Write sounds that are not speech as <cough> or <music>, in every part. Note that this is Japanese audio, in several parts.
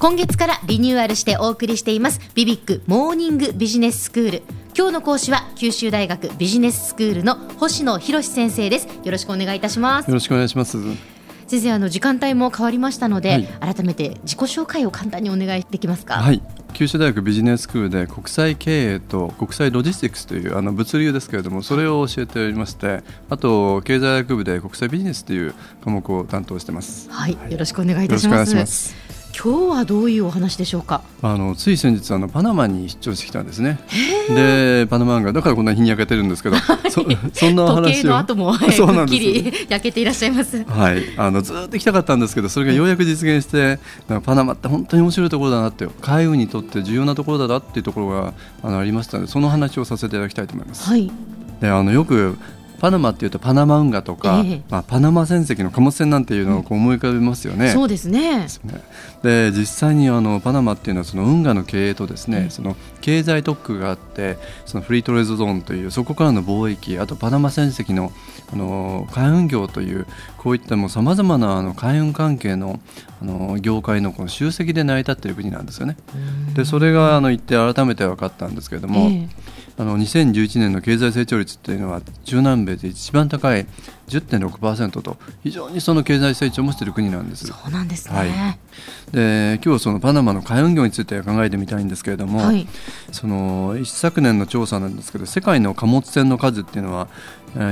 今月からリニューアルしてお送りしていますビビックモーニングビジネススクール今日の講師は九州大学ビジネススクールの星野博先生です。よろしくお願いいたします。よろしくお願いします。先生あの時間帯も変わりましたので、はい、改めて自己紹介を簡単にお願いできますか？はい。九州大学ビジネススクールで国際経営と国際ロジスティックスというあの物流ですけれどもそれを教えておりましてあと経済学部で国際ビジネスという科目を担当してます。はい、はい、よろしくお願いいたします今日はどういうお話でしょうか？あのつい先日あのパナマに出張してきたんですね。でパナマがだからこんな日に焼けてるんですけど、はい、そそんな話を。の後も、はい、<laughs> そうなんです。きり <laughs> 焼けていらっしゃいます。はい。あのずっと行きたかったんですけどそれがようやく実現してパナマって本当に面白いところだなって海運にとって重要なところだなっていうところがあのありましたのでその話をさせていただきたいと思います。はい。であのよくパナマっていうとパナマ運河とか、えまあ、パナマ船籍の貨物船なんていうのをこう思い浮かべますよね。うん、そうですね。で実際にあのパナマっていうのはその運河の経営とですね、うん、その経済特区があってそのフリートレードゾーンというそこからの貿易あとパナマ船籍のあの海運業というこういったもさまざまなあの海運関係のあの業界のこの集積で成り立っている国なんですよね。でそれがあの言って改めて分かったんですけれども、えあの2011年の経済成長率というのは中南米で一番高い10.6%と非常にその経済成長もしている国なんです。そうなんですね、はい、で今日そのパナマの海運業について考えてみたいんですけれども、はい、その一昨年の調査なんですけど世界の貨物船の数っていうのは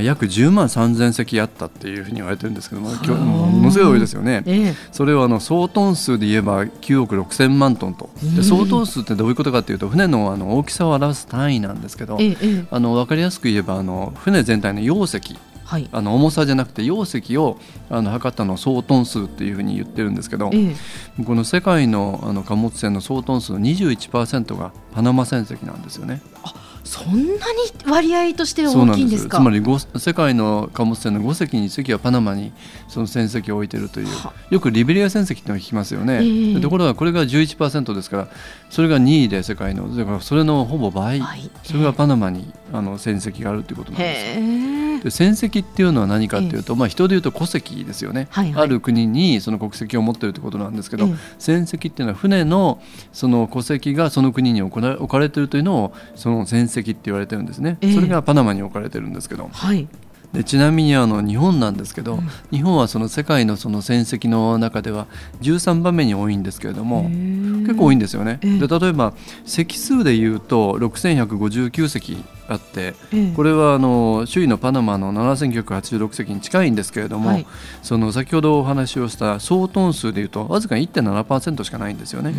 約10万3000隻あったっていうふうに言われてるんですけども今日ものすごい多いですよね、ええ、それをあの総トン数で言えば9億6000万トンと。で総トン数ってどういうことかというと船のあの大きさを表す単位なんですけど、え、あの分かりやすく言えばあの船全体の容積はい、あの重さじゃなくて容積をあの測ったのを総トン数っていうふうに言ってるんですけど、ええ、この世界のあの貨物船の総トン数の21%がパナマ船籍なんですよね。あそんなに割合として大きいんですか？つまり世界の貨物船の5隻に隻はパナマにその船籍を置いているというよくリベリア船籍ってのを聞きますよね、えー、ところがこれが11%ですからそれが2位で世界のだからそれのほぼ倍、はい、それがパナマにあの船籍があるということなんですで船籍っていうのは何かというと、まあ、人でいうと戸籍ですよね、はいはい、ある国にその国籍を持っているということなんですけど、船籍っていうのは船のその戸籍がその国に置かれているというのをその船籍って言われてるんですね、それがパナマに置かれてるんですけど、はい、でちなみにあの日本なんですけど、うん、日本はその世界のその戦績の中では13番目に多いんですけれども結構多いんですよね。で例えば席数でいうと6159席あって、これはあの周囲のパナマの7986席に近いんですけれども、はい、その先ほどお話をした総トン数でいうとわずか1.7%しかないんですよね。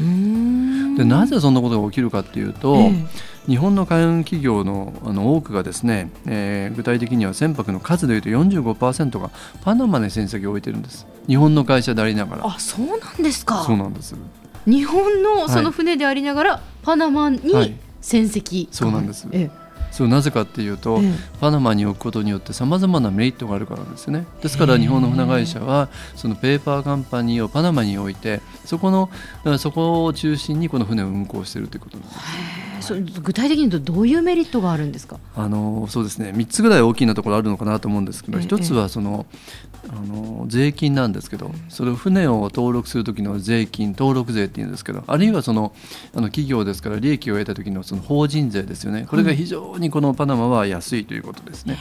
でなぜそんなことが起きるかっていうと、日本の海運企業のあの多くがですね、えー、具体的には船舶の数でいうと45%がパナマに船籍を置いてるんです。日本の会社でありながら。あそうなんですか。そうなんです。日本のその船でありながら、はい、パナマに船籍、はい、そうなんです、ええそれなぜかっていうと、ええ、パナマに置くことによってさまざまなメリットがあるからですね。ですから日本の船会社はそのペーパーカンパニーをパナマに置いてそこのそこを中心にこの船を運航しているということなんです。はい、具体的に言うとどういうメリットがあるんですか？あのそうですね。3つぐらい大きなところあるのかなと思うんですけど、え、1つはそのあの税金なんですけどそれを船を登録する時の税金登録税っていうんですけどあるいはそのあの企業ですから利益を得た時のその法人税ですよね。これが非常にこのパナマは安いということですね。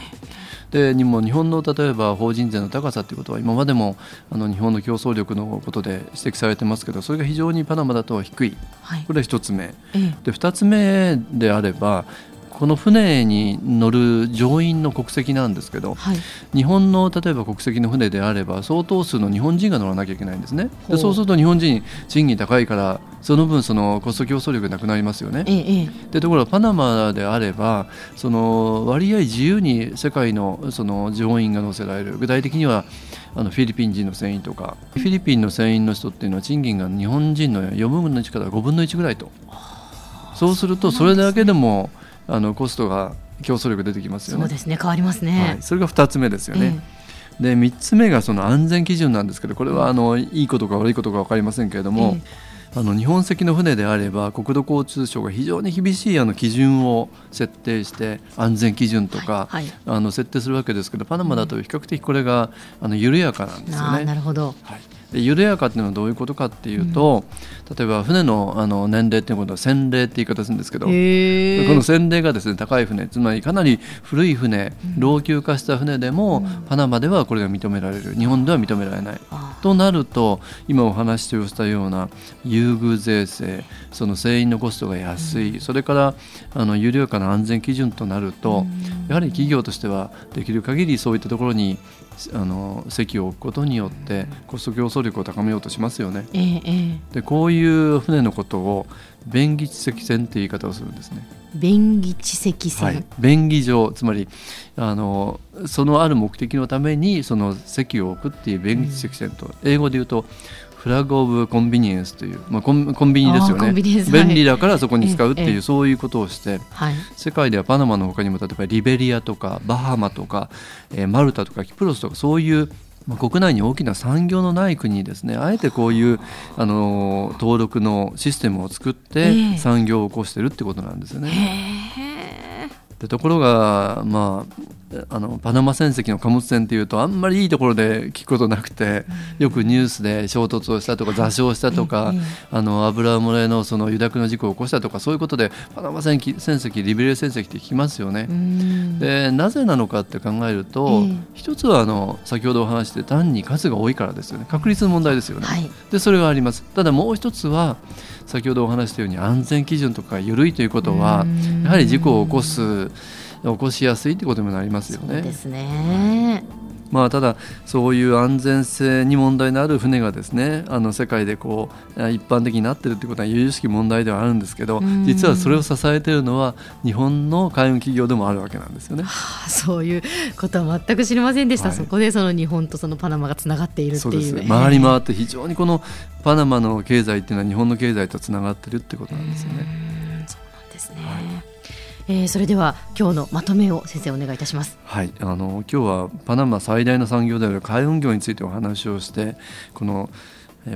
でにも日本の例えば法人税の高さということは今までもあの日本の競争力のことで指摘されてますけどそれが非常にパナマだと低い、はい、これは1つ目、で2つ目であればこの船に乗る乗員の国籍なんですけど、はい、日本の例えば国籍の船であれば相当数の日本人が乗らなきゃいけないんですね。でそうすると日本人賃金高いからその分そのコスト競争力なくなりますよね。ええ、でところがパナマであればその割合自由に世界のその乗員が乗せられる。具体的にはあのフィリピン人の船員とかフィリピンの船員の人っていうのは賃金が日本人の4分の1から5分の1ぐらいと。そうするとそれだけでもあのコストが競争力出てきますよね。そうですね変わりますね、はい、それが2つ目ですよね。えー、で3つ目がその安全基準なんですけどこれはあのいいことか悪いことか分かりませんけれども、えー、あの日本籍の船であれば国土交通省が非常に厳しいあの基準を設定して安全基準とか、はいはい、あの設定するわけですけどパナマだと比較的これがあの緩やかなんですよね。なるほど、はいで緩やかっていうのはどういうことかっていうと、うん、例えば船のあの年齢っていうことは洗礼って言い方するんですけどこの洗礼がですね高い船つまりかなり古い船、老朽化した船でも、パナマではこれが認められる。日本では認められない。となると今お話をしたような優遇税制その船員のコストが安い、それからあの緩やかな安全基準となると、やはり企業としてはできる限りそういったところにあの席を置くことによってコスト競争力を高めようとしますよね。ええ、でこういう船のことを便宜知積船っていう言い方をするんですね。便宜知積船、はい、便宜上つまりあのそのある目的のためにその席を置くっていう便宜知積船と、うん、英語で言うとフラッグ・オブ・コンビニエンスという、まあ、コンコンビニです。よね便利だからそこに使うっていう、ええ、そういうことをして、はい、世界ではパナマのほかにも例えばリベリアとかバハマとか、えー、マルタとかキプロスとかそういうまあ、国内に大きな産業のない国にですね。あえてこういうあの登録のシステムを作って産業を起こしてるってことなんですよね。でところが、まあ、あのパナマ船籍の貨物船っていうとあんまりいいところで聞くことなくて、よくニュースで衝突をしたとか座礁したとか、あの油漏れのその油濁の事故を起こしたとかそういうことでパナマ船船籍リベリア船籍って聞きますよね。でなぜなのかって考えると、一つはあの先ほどお話して単に数が多いからですよね。確率の問題ですよね。はい、でそれがあります。ただもう一つは先ほどお話したように安全基準とか緩いということはやはり事故を起こす起こしやすいということにもなりますよね。ですね。まあ、ただそういう安全性に問題のある船がですねあの世界でこう一般的になっているということは由々しき問題ではあるんですけど実はそれを支えているのは日本の海運企業でもあるわけなんですよね。はあ、そういうことは全く知りませんでした、はい、そこでその日本とそのパナマがつながっているっていう、回り回って非常にこのパナマの経済っていうのは日本の経済とつながっているってことなんですよね。ですね、はいえー、それでは今日のまとめを先生お願いいたします。はい。あの今日はパナマ最大の産業である海運業についてお話をしてこの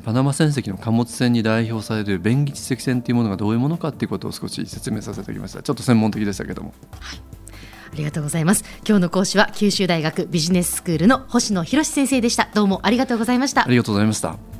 パナマ船籍の貨物船に代表される便宜知積船というものがどういうものかということを少し説明させていただきました。ちょっと専門的でしたけども、はい、ありがとうございます。今日の講師は九州大学ビジネススクールの星野博先生でした。どうもありがとうございました。ありがとうございました